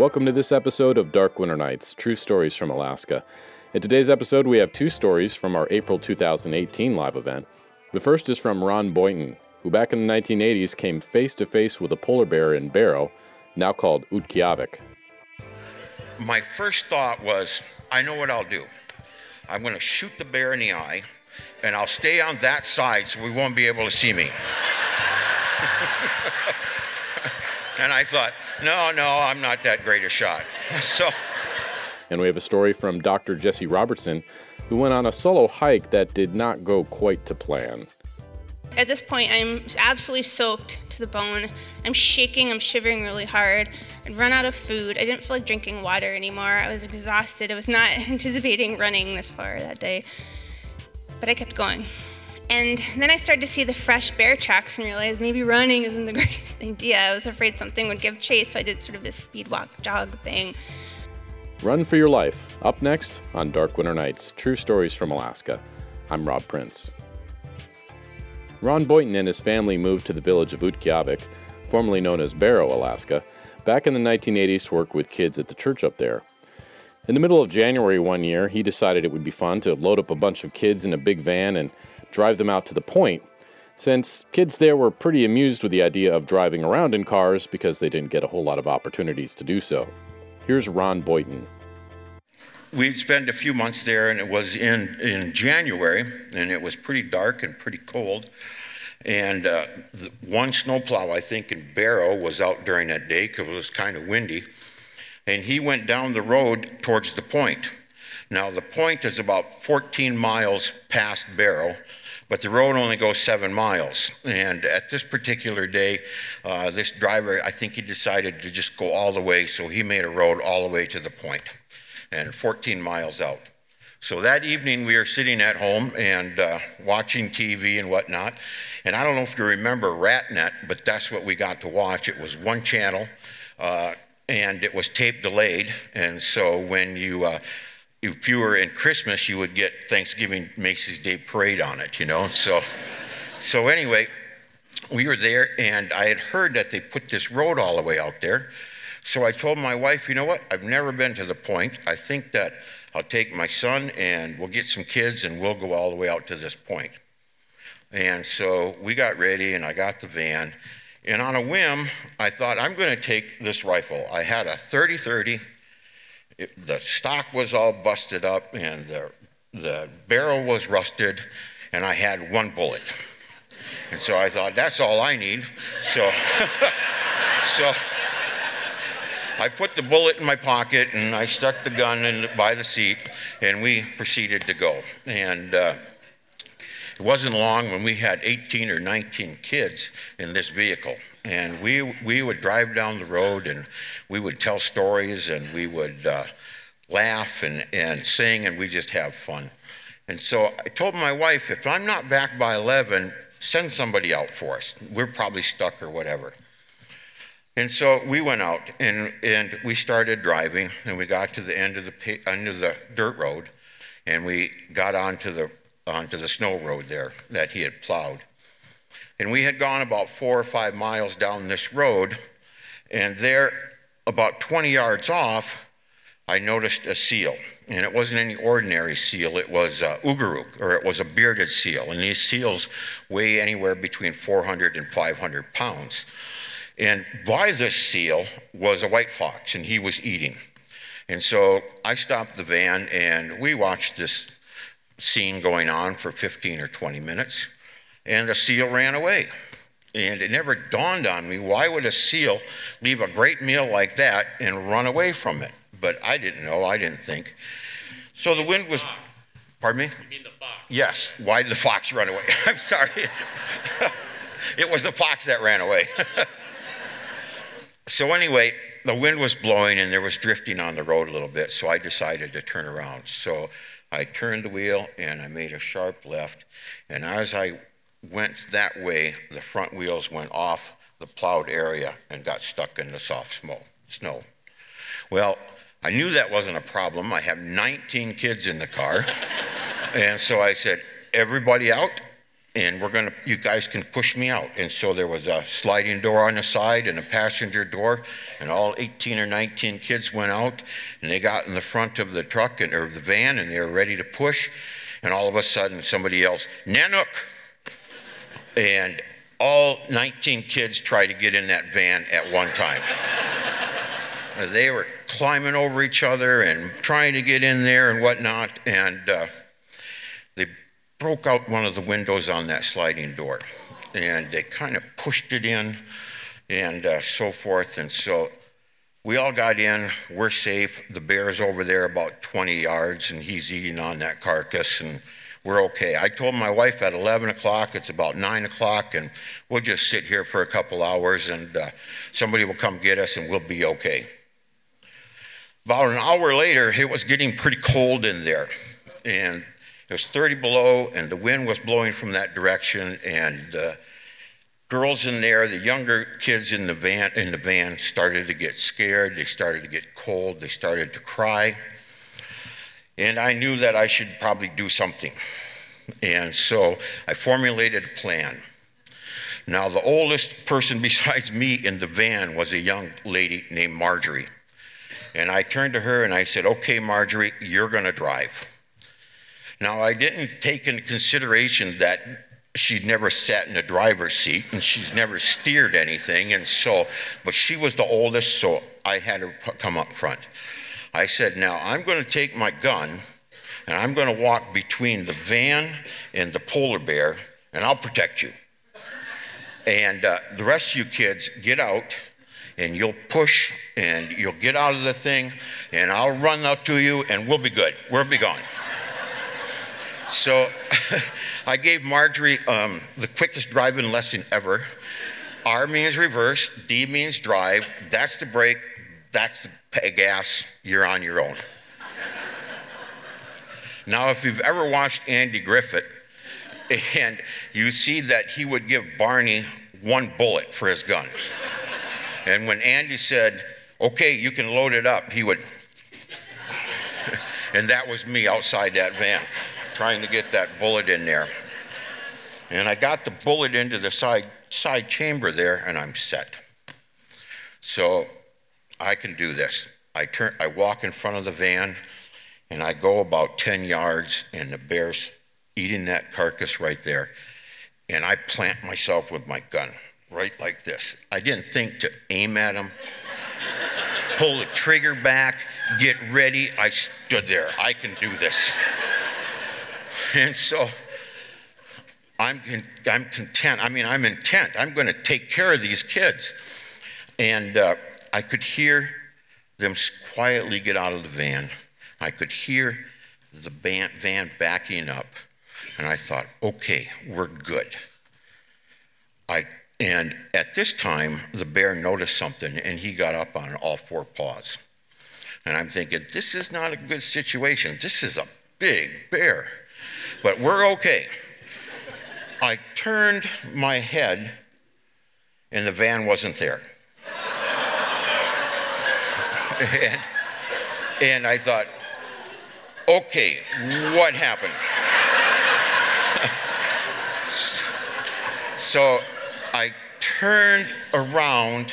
Welcome to this episode of Dark Winter Nights True Stories from Alaska. In today's episode, we have two stories from our April 2018 live event. The first is from Ron Boynton, who back in the 1980s came face to face with a polar bear in Barrow, now called Utqiagvik. My first thought was, I know what I'll do. I'm going to shoot the bear in the eye, and I'll stay on that side so we won't be able to see me. and I thought, no, no, I'm not that great a shot. so. And we have a story from Dr. Jesse Robertson, who went on a solo hike that did not go quite to plan. At this point, I'm absolutely soaked to the bone. I'm shaking, I'm shivering really hard. I'd run out of food. I didn't feel like drinking water anymore. I was exhausted. I was not anticipating running this far that day. But I kept going. And then I started to see the fresh bear tracks and realized maybe running isn't the greatest idea. I was afraid something would give chase, so I did sort of this speed walk jog thing. Run for your life. Up next on Dark Winter Nights True Stories from Alaska. I'm Rob Prince. Ron Boynton and his family moved to the village of Utqiagvik, formerly known as Barrow, Alaska, back in the 1980s to work with kids at the church up there. In the middle of January one year, he decided it would be fun to load up a bunch of kids in a big van and drive them out to the point, since kids there were pretty amused with the idea of driving around in cars because they didn't get a whole lot of opportunities to do so. Here's Ron Boynton. We'd spent a few months there, and it was in, in January, and it was pretty dark and pretty cold. And uh, one snowplow, I think, in Barrow was out during that day because it was kind of windy. And he went down the road towards the point. Now, the point is about 14 miles past Barrow, but the road only goes seven miles. And at this particular day, uh, this driver, I think he decided to just go all the way, so he made a road all the way to the point and 14 miles out. So that evening, we are sitting at home and uh, watching TV and whatnot. And I don't know if you remember RATNet, but that's what we got to watch. It was one channel, uh, and it was tape delayed. And so when you, uh, if you were in Christmas, you would get Thanksgiving Macy's Day Parade on it, you know. So, so anyway, we were there, and I had heard that they put this road all the way out there. So I told my wife, you know what? I've never been to the point. I think that I'll take my son and we'll get some kids and we'll go all the way out to this point. And so we got ready and I got the van. And on a whim, I thought, I'm going to take this rifle. I had a 30 30. The stock was all busted up and the, the barrel was rusted, and I had one bullet. And so I thought, that's all I need. So, so I put the bullet in my pocket and I stuck the gun in by the seat, and we proceeded to go. And uh, it wasn't long when we had 18 or 19 kids in this vehicle. And we, we would drive down the road and we would tell stories and we would uh, laugh and, and sing and we just have fun. And so I told my wife, if I'm not back by 11, send somebody out for us. We're probably stuck or whatever. And so we went out and, and we started driving and we got to the end of the, end of the dirt road and we got onto the onto the snow road there that he had plowed. And we had gone about four or five miles down this road, and there, about 20 yards off, I noticed a seal. And it wasn't any ordinary seal, it was uh, a ugaruk, or it was a bearded seal. And these seals weigh anywhere between 400 and 500 pounds. And by this seal was a white fox, and he was eating. And so I stopped the van, and we watched this scene going on for 15 or 20 minutes, and the seal ran away. And it never dawned on me why would a seal leave a great meal like that and run away from it? But I didn't know, I didn't think. So the wind was. Pardon me? You mean the fox? Yes. Why did the fox run away? I'm sorry. it was the fox that ran away. so, anyway, the wind was blowing and there was drifting on the road a little bit, so I decided to turn around. So I turned the wheel and I made a sharp left. And as I went that way, the front wheels went off the plowed area and got stuck in the soft snow. Well, I knew that wasn't a problem. I have 19 kids in the car. and so I said, Everybody out? And we're gonna, you guys can push me out. And so there was a sliding door on the side and a passenger door, and all 18 or 19 kids went out, and they got in the front of the truck and, or the van, and they were ready to push. And all of a sudden, somebody yells, Nanook! And all 19 kids tried to get in that van at one time. they were climbing over each other and trying to get in there and whatnot, and uh, broke out one of the windows on that sliding door, and they kind of pushed it in, and uh, so forth. And so we all got in. We're safe. The bear's over there about 20 yards, and he's eating on that carcass, and we're okay. I told my wife at 11 o'clock, it's about 9 o'clock, and we'll just sit here for a couple hours, and uh, somebody will come get us, and we'll be okay. About an hour later, it was getting pretty cold in there, and it was 30 below, and the wind was blowing from that direction, and the girls in there, the younger kids in the van in the van started to get scared. They started to get cold. They started to cry, and I knew that I should probably do something. And so I formulated a plan. Now, the oldest person besides me in the van was a young lady named Marjorie. And I turned to her and I said, Okay, Marjorie, you're going to drive. Now, I didn't take into consideration that she'd never sat in the driver's seat and she's never steered anything. And so, but she was the oldest, so I had her come up front. I said, Now I'm going to take my gun and I'm going to walk between the van and the polar bear and I'll protect you. And uh, the rest of you kids, get out and you'll push and you'll get out of the thing and I'll run out to you and we'll be good. We'll be gone. So I gave Marjorie um, the quickest driving lesson ever. R means reverse, D means drive. That's the brake, that's the gas. You're on your own. now, if you've ever watched Andy Griffith, and you see that he would give Barney one bullet for his gun. And when Andy said, okay, you can load it up, he would. and that was me outside that van trying to get that bullet in there. And I got the bullet into the side, side chamber there, and I'm set. So I can do this. I, turn, I walk in front of the van, and I go about 10 yards, and the bear's eating that carcass right there. And I plant myself with my gun right like this. I didn't think to aim at him, pull the trigger back, get ready. I stood there. I can do this. And so I'm, I'm content. I mean, I'm intent. I'm going to take care of these kids. And uh, I could hear them quietly get out of the van. I could hear the van backing up. And I thought, okay, we're good. I, and at this time, the bear noticed something and he got up on all four paws. And I'm thinking, this is not a good situation. This is a big bear but we're okay. I turned my head, and the van wasn't there. and, and I thought, okay, what happened? so I turned around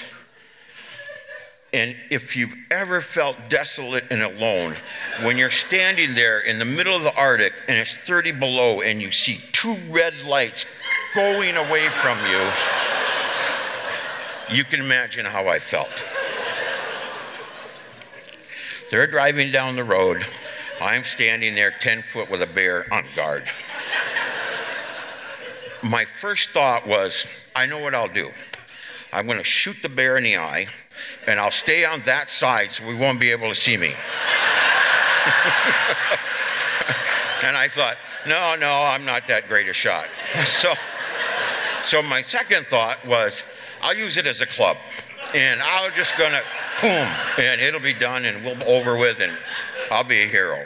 and if you've ever felt desolate and alone, when you're standing there in the middle of the Arctic and it's 30 below and you see two red lights going away from you, you can imagine how I felt. They're driving down the road. I'm standing there 10 foot with a bear on guard. My first thought was, I know what I'll do. I'm going to shoot the bear in the eye and I'll stay on that side so we won't be able to see me. and I thought, no, no, I'm not that great a shot. so, so my second thought was, I'll use it as a club, and I'm just gonna boom, and it'll be done, and we'll be over with, and I'll be a hero.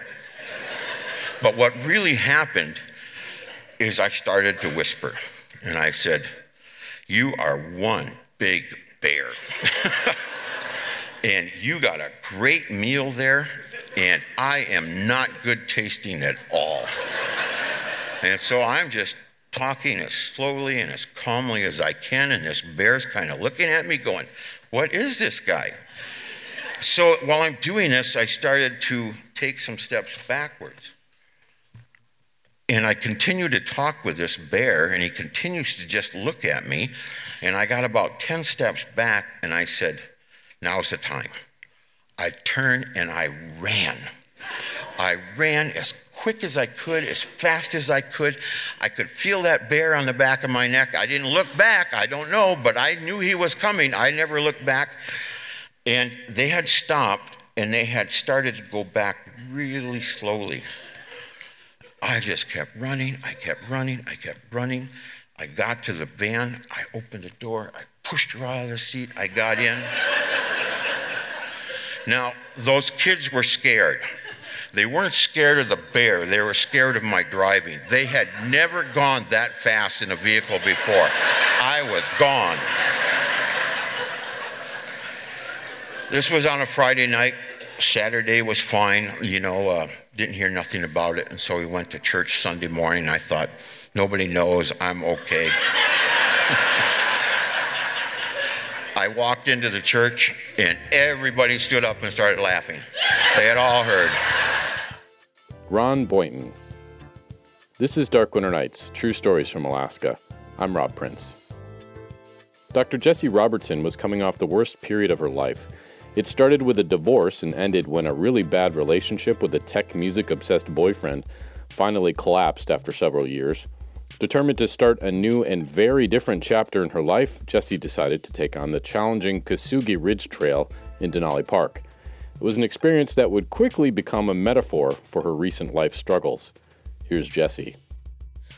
But what really happened is I started to whisper, and I said, "You are one big bear." and you got a great meal there, and I am not good tasting at all. And so I'm just talking as slowly and as calmly as I can, and this bear's kind of looking at me, going, What is this guy? So while I'm doing this, I started to take some steps backwards. And I continue to talk with this bear, and he continues to just look at me. And I got about 10 steps back, and I said, Now's the time. I turned and I ran. I ran as quick as I could, as fast as I could. I could feel that bear on the back of my neck. I didn't look back, I don't know, but I knew he was coming. I never looked back. And they had stopped and they had started to go back really slowly. I just kept running, I kept running, I kept running. I got to the van, I opened the door, I pushed her out of the seat, I got in. Now, those kids were scared. They weren't scared of the bear, they were scared of my driving. They had never gone that fast in a vehicle before. I was gone. This was on a Friday night. Saturday was fine, you know, uh, didn't hear nothing about it. And so we went to church Sunday morning. I thought, nobody knows, I'm okay. I walked into the church and everybody stood up and started laughing. They had all heard. Ron Boynton. This is Dark Winter Nights True Stories from Alaska. I'm Rob Prince. Dr. Jessie Robertson was coming off the worst period of her life. It started with a divorce and ended when a really bad relationship with a tech music obsessed boyfriend finally collapsed after several years. Determined to start a new and very different chapter in her life, Jessie decided to take on the challenging Kesugi Ridge Trail in Denali Park. It was an experience that would quickly become a metaphor for her recent life struggles. Here's Jessie.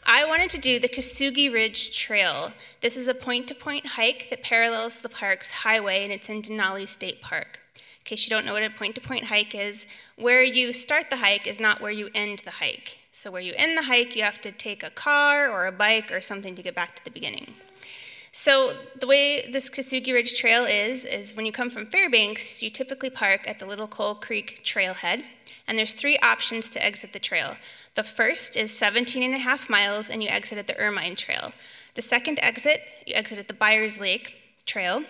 I wanted to do the Kesugi Ridge Trail. This is a point to point hike that parallels the Parks Highway, and it's in Denali State Park. In case you don't know what a point to point hike is, where you start the hike is not where you end the hike. So, where you end the hike, you have to take a car or a bike or something to get back to the beginning. So the way this Kesugi Ridge Trail is, is when you come from Fairbanks, you typically park at the Little Coal Creek trailhead, and there's three options to exit the trail. The first is 17 and a half miles, and you exit at the Ermine Trail. The second exit, you exit at the Byers Lake Trail,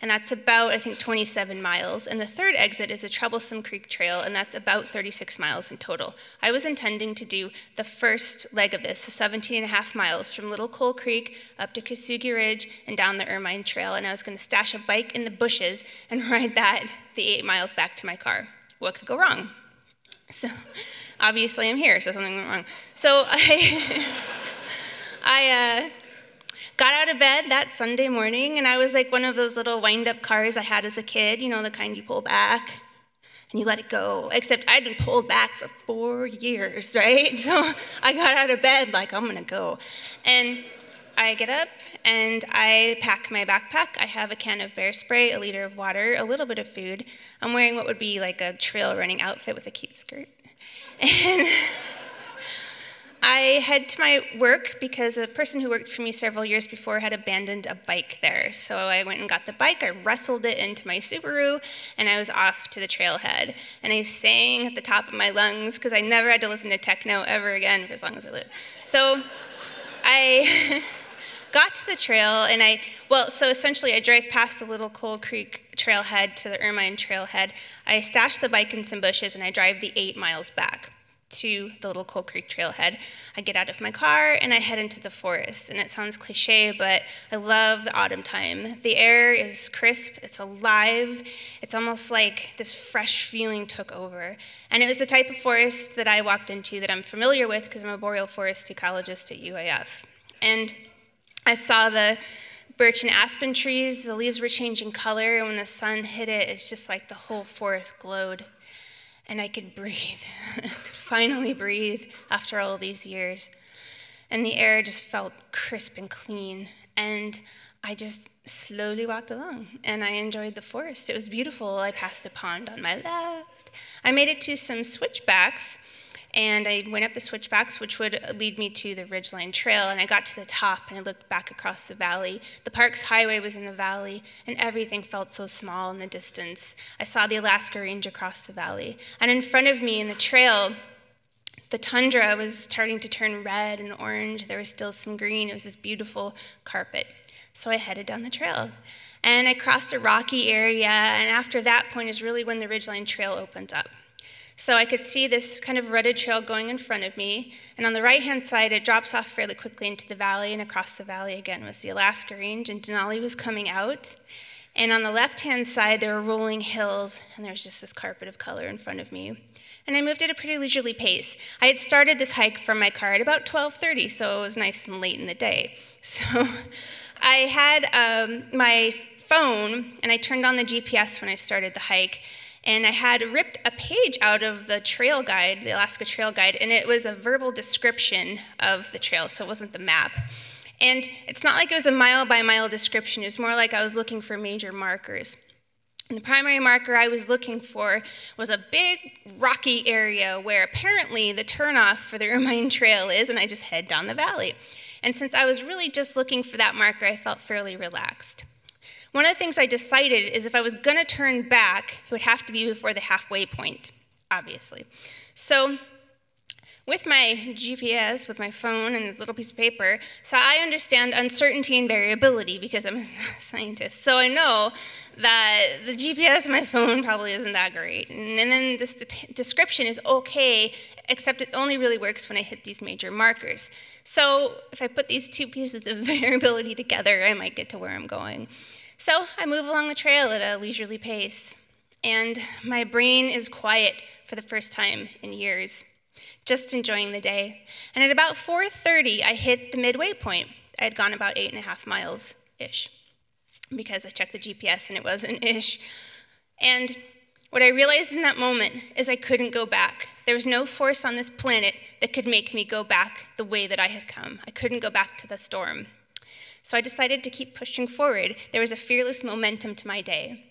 and that's about, I think, 27 miles. And the third exit is the Troublesome Creek Trail, and that's about 36 miles in total. I was intending to do the first leg of this, the 17 and a half miles from Little Coal Creek up to Kesugi Ridge and down the Ermine Trail, and I was going to stash a bike in the bushes and ride that the eight miles back to my car. What could go wrong? So, obviously, I'm here, so something went wrong. So I, I. Uh, got out of bed that Sunday morning, and I was like one of those little wind up cars I had as a kid, you know, the kind you pull back and you let it go. Except I'd been pulled back for four years, right? So I got out of bed like, I'm gonna go. And I get up and I pack my backpack. I have a can of bear spray, a liter of water, a little bit of food. I'm wearing what would be like a trail running outfit with a cute skirt. And I head to my work because a person who worked for me several years before had abandoned a bike there. So I went and got the bike, I wrestled it into my Subaru, and I was off to the trailhead. And I sang at the top of my lungs because I never had to listen to techno ever again for as long as I lived. So I. got to the trail and I, well, so essentially I drive past the Little Coal Creek trailhead to the Ermine trailhead. I stash the bike in some bushes and I drive the eight miles back to the Little Coal Creek trailhead. I get out of my car and I head into the forest. And it sounds cliche, but I love the autumn time. The air is crisp, it's alive. It's almost like this fresh feeling took over. And it was the type of forest that I walked into that I'm familiar with because I'm a boreal forest ecologist at UAF. And I saw the birch and aspen trees, the leaves were changing color, and when the sun hit it, it's just like the whole forest glowed and I could breathe. Finally breathe after all these years. And the air just felt crisp and clean. And I just slowly walked along and I enjoyed the forest. It was beautiful. I passed a pond on my left. I made it to some switchbacks and I went up the switchbacks, which would lead me to the Ridgeline Trail. And I got to the top and I looked back across the valley. The Parks Highway was in the valley, and everything felt so small in the distance. I saw the Alaska Range across the valley. And in front of me in the trail, The tundra was starting to turn red and orange. There was still some green. It was this beautiful carpet. So I headed down the trail. And I crossed a rocky area, and after that point is really when the Ridgeline Trail opens up. So I could see this kind of rutted trail going in front of me, and on the right hand side, it drops off fairly quickly into the valley, and across the valley again was the Alaska Range, and Denali was coming out. And on the left hand side, there were rolling hills, and there was just this carpet of color in front of me. And I moved at a pretty leisurely pace. I had started this hike from my car at about 12:30, so it was nice and late in the day. So I had um, my phone, and I turned on the GPS when I started the hike, and I had ripped a page out of the trail guide, the Alaska Trail Guide, and it was a verbal description of the trail, so it wasn't the map. And it's not like it was a mile by mile description, it was more like I was looking for major markers. And the primary marker I was looking for was a big rocky area where apparently the turnoff for the Ermine Trail is, and I just head down the valley. And since I was really just looking for that marker, I felt fairly relaxed. One of the things I decided is if I was going to turn back, it would have to be before the halfway point, obviously. So with my GPS, with my phone, and this little piece of paper, so I understand uncertainty and variability because I'm a scientist. So I know that the GPS on my phone probably isn't that great. And, then this description is okay, except it only really works when I hit these major markers. So if I put these two pieces of variability together, I might get to where I'm going. So I move along the trail at a leisurely pace, and my brain is quiet for the first time in years just enjoying the day. And at about 4:30, I hit the midway point. I had gone about eight and a half miles ish, because I checked the GPS and it was an ish. And what I realized in that moment is I couldn't go back. There was no force on this planet that could make me go back the way that I had come. I couldn't go back to the storm. So I decided to keep pushing forward. There was a fearless momentum to my day.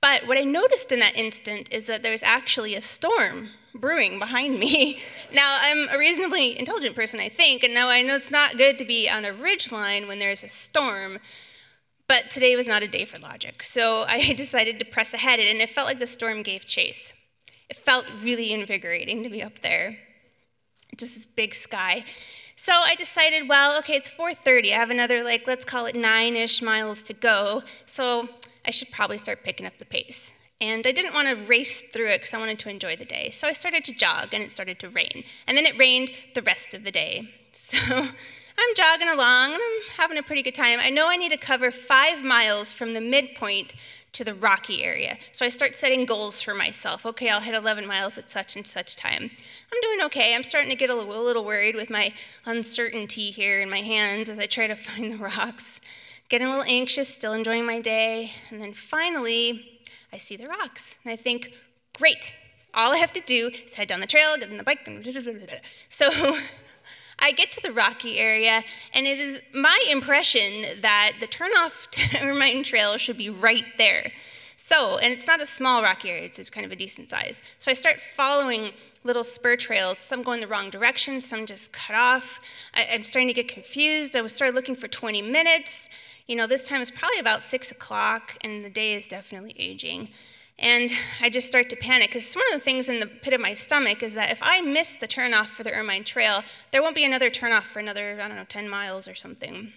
But what I noticed in that instant is that there's actually a storm brewing behind me. Now, I'm a reasonably intelligent person, I think, and now I know it's not good to be on a ridge line when there's a storm, but today was not a day for logic. So I decided to press ahead, and it felt like the storm gave chase. It felt really invigorating to be up there. Just this big sky. So I decided, well, okay, it's 4:30. I have another like let's call it 9ish miles to go. So I should probably start picking up the pace. And I didn't want to race through it because I wanted to enjoy the day. So I started to jog and it started to rain. And then it rained the rest of the day. So I'm jogging along and I'm having a pretty good time. I know I need to cover five miles from the midpoint to the rocky area. So I start setting goals for myself. Okay, I'll hit 11 miles at such and such time. I'm doing okay. I'm starting to get a little, a little worried with my uncertainty here in my hands as I try to find the rocks. Getting a little anxious, still enjoying my day. And then finally, I see the rocks. And I think, great, all I have to do is head down the trail, get in the bike. So I get to the rocky area, and it is my impression that the turnoff to Ermine Trail should be right there. So, and it's not a small rocky area, it's kind of a decent size. So I start following little spur trails, some going the wrong direction, some just cut off. I, am starting to get confused. I was started looking for 20 minutes, you know, this time is probably about six o'clock, and the day is definitely aging. And I just start to panic because one of the things in the pit of my stomach is that if I miss the turnoff for the Ermine Trail, there won't be another turnoff for another, I don't know, 10 miles or something.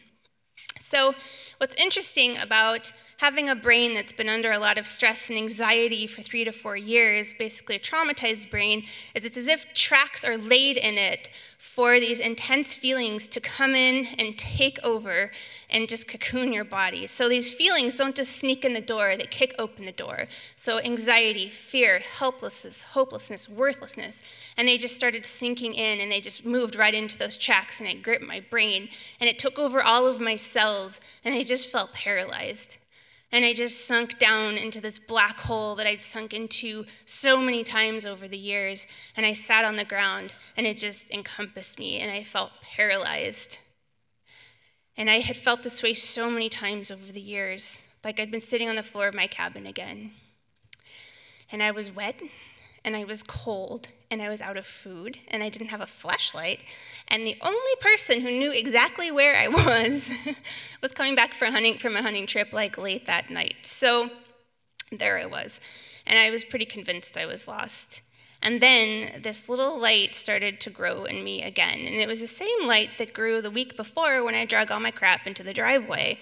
So, what's interesting about having a brain that's been under a lot of stress and anxiety for three to four years, basically a traumatized brain, is it's as if tracks are laid in it for these intense feelings to come in and take over and just cocoon your body. So these feelings don't just sneak in the door, they kick open the door. So anxiety, fear, helplessness, hopelessness, worthlessness, and they just started sinking in and they just moved right into those tracks and it gripped my brain and it took over all of my cells and I just felt paralyzed. And I just sunk down into this black hole that I'd sunk into so many times over the years. And I sat on the ground and it just encompassed me and I felt paralyzed. And I had felt this way so many times over the years, like I'd been sitting on the floor of my cabin again. And I was wet and I was cold and I was out of food and I didn't have a flashlight. And the only person who knew exactly where I was was coming back from, hunting, from a hunting trip like late that night. So there I was. And I was pretty convinced I was lost. And then this little light started to grow in me again. And it was the same light that grew the week before when I drug all my crap into the driveway.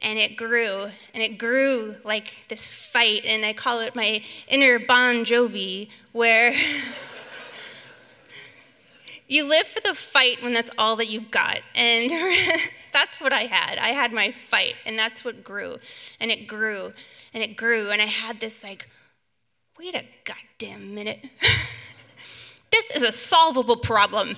And it grew, and it grew like this fight, and I call it my inner Bon Jovi, where you live for the fight when that's all that you've got. And that's what I had. I had my fight, and that's what grew. And it grew, and it grew. And I had this like, wait a goddamn minute. this is a solvable problem.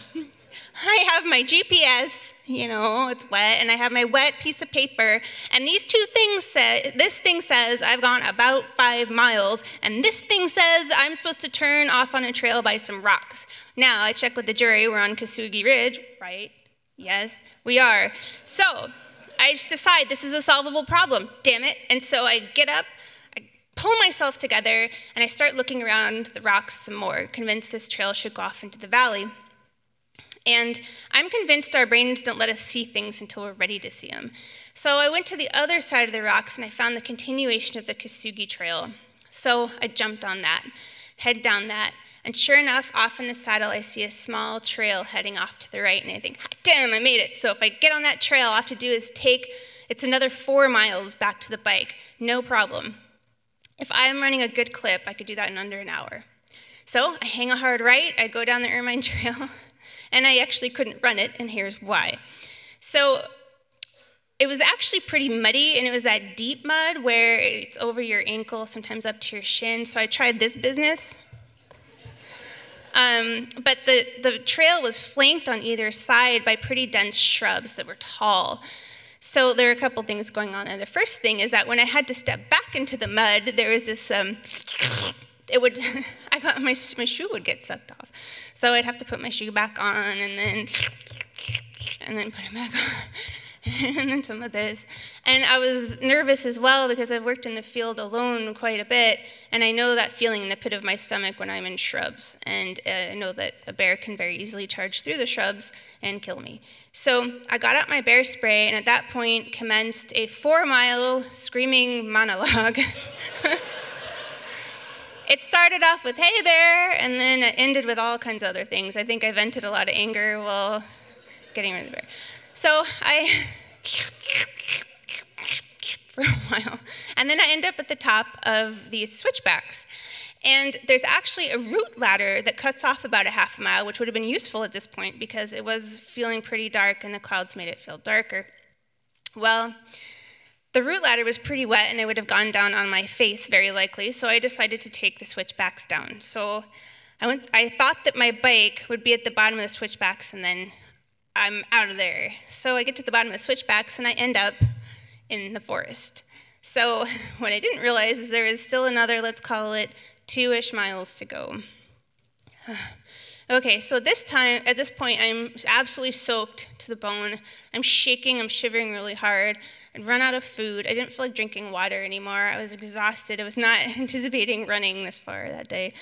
I have my GPS, you know, it's wet, and I have my wet piece of paper, and these two things say, this thing says I've gone about five miles, and this thing says I'm supposed to turn off on a trail by some rocks. Now, I check with the jury, we're on Kesugi Ridge, right? Yes, we are. So, I just decide this is a solvable problem, damn it. And so I get up, pull myself together, and I start looking around the rocks some more, convinced this trail should go off into the valley. And I'm convinced our brains don't let us see things until we're ready to see them. So I went to the other side of the rocks and I found the continuation of the Kesugi Trail. So I jumped on that, head down that, and sure enough, off in the saddle, I see a small trail heading off to the right, and I think, damn, I made it. So if I get on that trail, all I have to do is take, it's another four miles back to the bike, no problem. If I'm running a good clip, I could do that in under an hour. So I hang a hard right, I go down the Ermine Trail, and I actually couldn't run it, and here's why. So it was actually pretty muddy, and it was that deep mud where it's over your ankle, sometimes up to your shin. So I tried this business. Um, but the, the trail was flanked on either side by pretty dense shrubs that were tall. So there are a couple things going on And The first thing is that when I had to step back into the mud, there was this, um, it would, I got, my, my shoe would get sucked off. So I'd have to put my shoe back on and then, and then put it back on. and then some of this. And I was nervous as well because I've worked in the field alone quite a bit, and I know that feeling in the pit of my stomach when I'm in shrubs. And uh, I know that a bear can very easily charge through the shrubs and kill me. So I got out my bear spray, and at that point commenced a four mile screaming monologue. it started off with, hey, bear, and then it ended with all kinds of other things. I think I vented a lot of anger while getting rid of the bear. So I, for a while, and then I end up at the top of these switchbacks. And there's actually a route ladder that cuts off about a half a mile, which would have been useful at this point because it was feeling pretty dark and the clouds made it feel darker. Well, the route ladder was pretty wet and it would have gone down on my face very likely, so I decided to take the switchbacks down. So I, went, I thought that my bike would be at the bottom of the switchbacks and then I'm out of there. So I get to the bottom of the switchbacks and I end up in the forest. So what I didn't realize is there is still another, let's call it two ish miles to go. Okay, so this time, at this point, I'm absolutely soaked to the bone. I'm shaking, I'm shivering really hard. I'd run out of food. I didn't feel like drinking water anymore. I was exhausted. I was not anticipating running this far that day.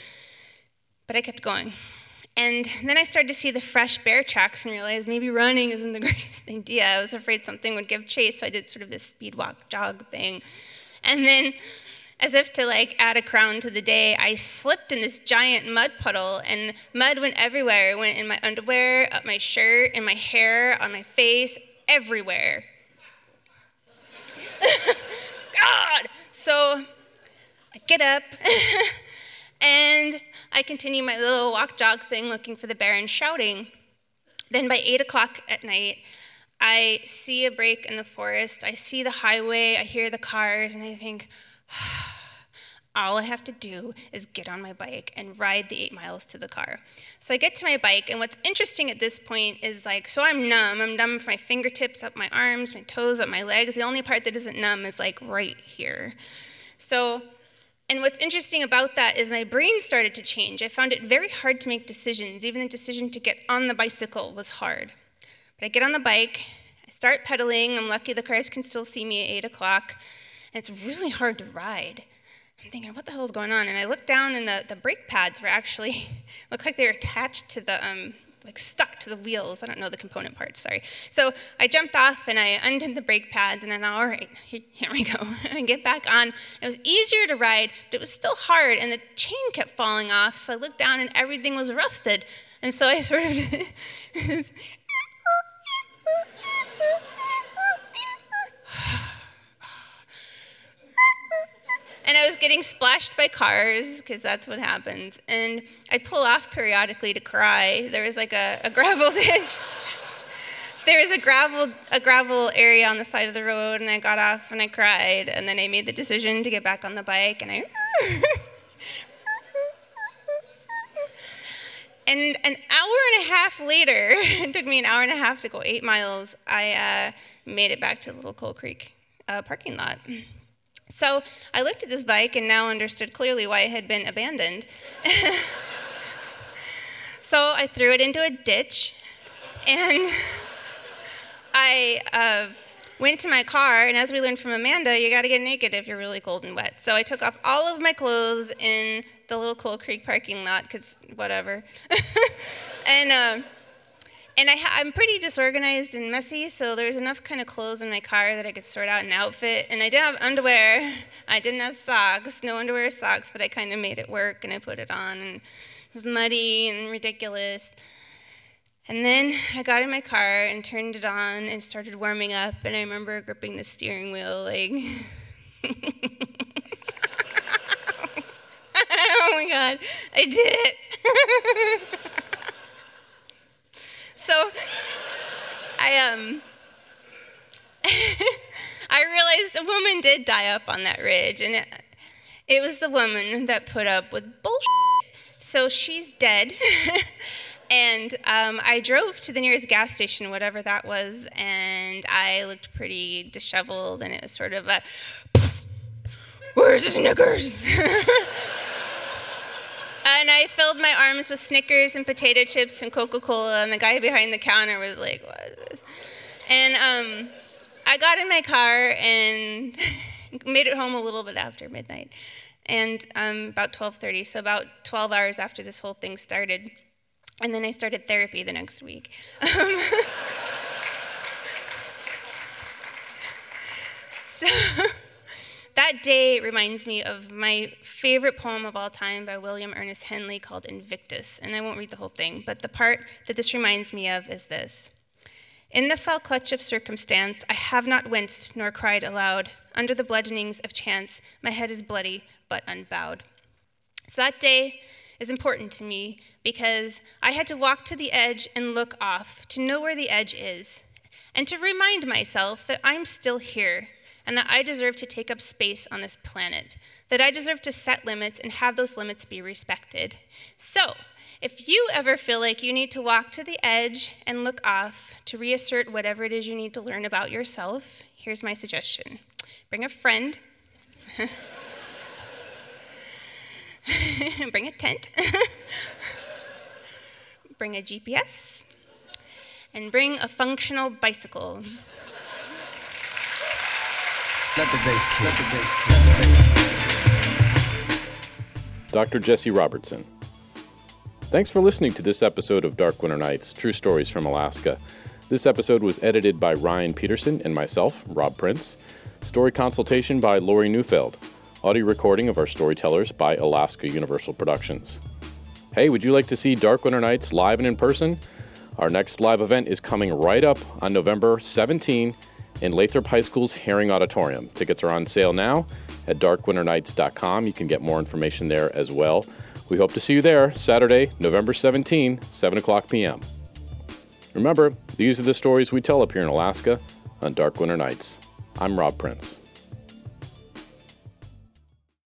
But I kept going. And then I started to see the fresh bear tracks and realized maybe running isn't the greatest idea. I was afraid something would give chase, so I did sort of this speed walk jog thing. And then as if to like add a crown to the day, I slipped in this giant mud puddle, and mud went everywhere. It went in my underwear, up my shirt, in my hair, on my face, everywhere. God! So I get up, and I continue my little walk jog thing looking for the bear and shouting. Then by 8 o'clock at night, I see a break in the forest. I see the highway. I hear the cars, and I think, all I have to do is get on my bike and ride the eight miles to the car. So I get to my bike, and what's interesting at this point is like, so I'm numb. I'm numb from my fingertips up my arms, my toes up my legs. The only part that isn't numb is like right here. So, and what's interesting about that is my brain started to change. I found it very hard to make decisions. Even the decision to get on the bicycle was hard. But I get on the bike, I start pedaling. I'm lucky the cars can still see me at 8 o'clock and it's really hard to ride. I'm thinking, what the hell is going on? And I look down, and the, the brake pads were actually, looked like they were attached to the, um, like stuck to the wheels. I don't know the component parts, sorry. So I jumped off and I undid the brake pads and I thought, all right, here we go. and get back on. It was easier to ride, but it was still hard and the chain kept falling off. So I looked down and everything was rusted. And so I sort of and I was getting splashed by cars because that's what happens. And I'd pull off periodically to cry. There was like a, a gravel ditch. there was a gravel a gravel area on the side of the road, and I got off and I cried. And then I made the decision to get back on the bike, and I. and an hour and a half later, it took me an hour and a half to go eight miles. I uh, made it back to the little Coal Creek uh, parking lot. So I looked at this bike and now understood clearly why it had been abandoned. so I threw it into a ditch and I uh, went to my car. And as we learned from Amanda, you got to get naked if you're really cold and wet. So I took off all of my clothes in the little Coal Creek parking lot because whatever. and uh, and I am pretty disorganized and messy, so there's enough kind of clothes in my car that I could sort out an outfit. And I didn't have underwear, I didn't have socks, no underwear or socks, but I kind of made it work and I put it on, and it was muddy and ridiculous. And then I got in my car and turned it on and started warming up, and I remember gripping the steering wheel like. oh my god, I did it! So I um I realized a woman did die up on that ridge, and it, it was the woman that put up with bullshit. So she's dead. and um, I drove to the nearest gas station, whatever that was, and I looked pretty disheveled, and it was sort of a, where's the Snickers? and I filled my arms with Snickers and potato chips and Coca Cola, and the guy behind the counter was like, "What is this?" And um, I got in my car and made it home a little bit after midnight, and um, about 12:30, so about 12 hours after this whole thing started, and then I started therapy the next week. so that day reminds me of my favorite poem of all time by William Ernest Henley called Invictus. And I won't read the whole thing, but the part that this reminds me of is this In the fell clutch of circumstance, I have not winced nor cried aloud. Under the bludgeonings of chance, my head is bloody but unbowed. So that day, is important to me because I had to walk to the edge and look off to know where the edge is, and to remind myself that I'm still here, and that I deserve to take up space on this planet, that I deserve to set limits and have those limits be respected. So, if you ever feel like you need to walk to the edge and look off to reassert whatever it is you need to learn about yourself, here's my suggestion bring a friend. bring a tent. bring a GPS. And bring a functional bicycle. Let the bass kick. Dr. Jesse Robertson. Thanks for listening to this episode of Dark Winter Nights True Stories from Alaska. This episode was edited by Ryan Peterson and myself, Rob Prince. Story consultation by Lori Neufeld. Audio recording of our storytellers by Alaska Universal Productions. Hey, would you like to see Dark Winter Nights live and in person? Our next live event is coming right up on November 17 in Lathrop High School's Hering Auditorium. Tickets are on sale now at darkwinternights.com. You can get more information there as well. We hope to see you there Saturday, November 17, 7 o'clock p.m. Remember, these are the stories we tell up here in Alaska on Dark Winter Nights. I'm Rob Prince.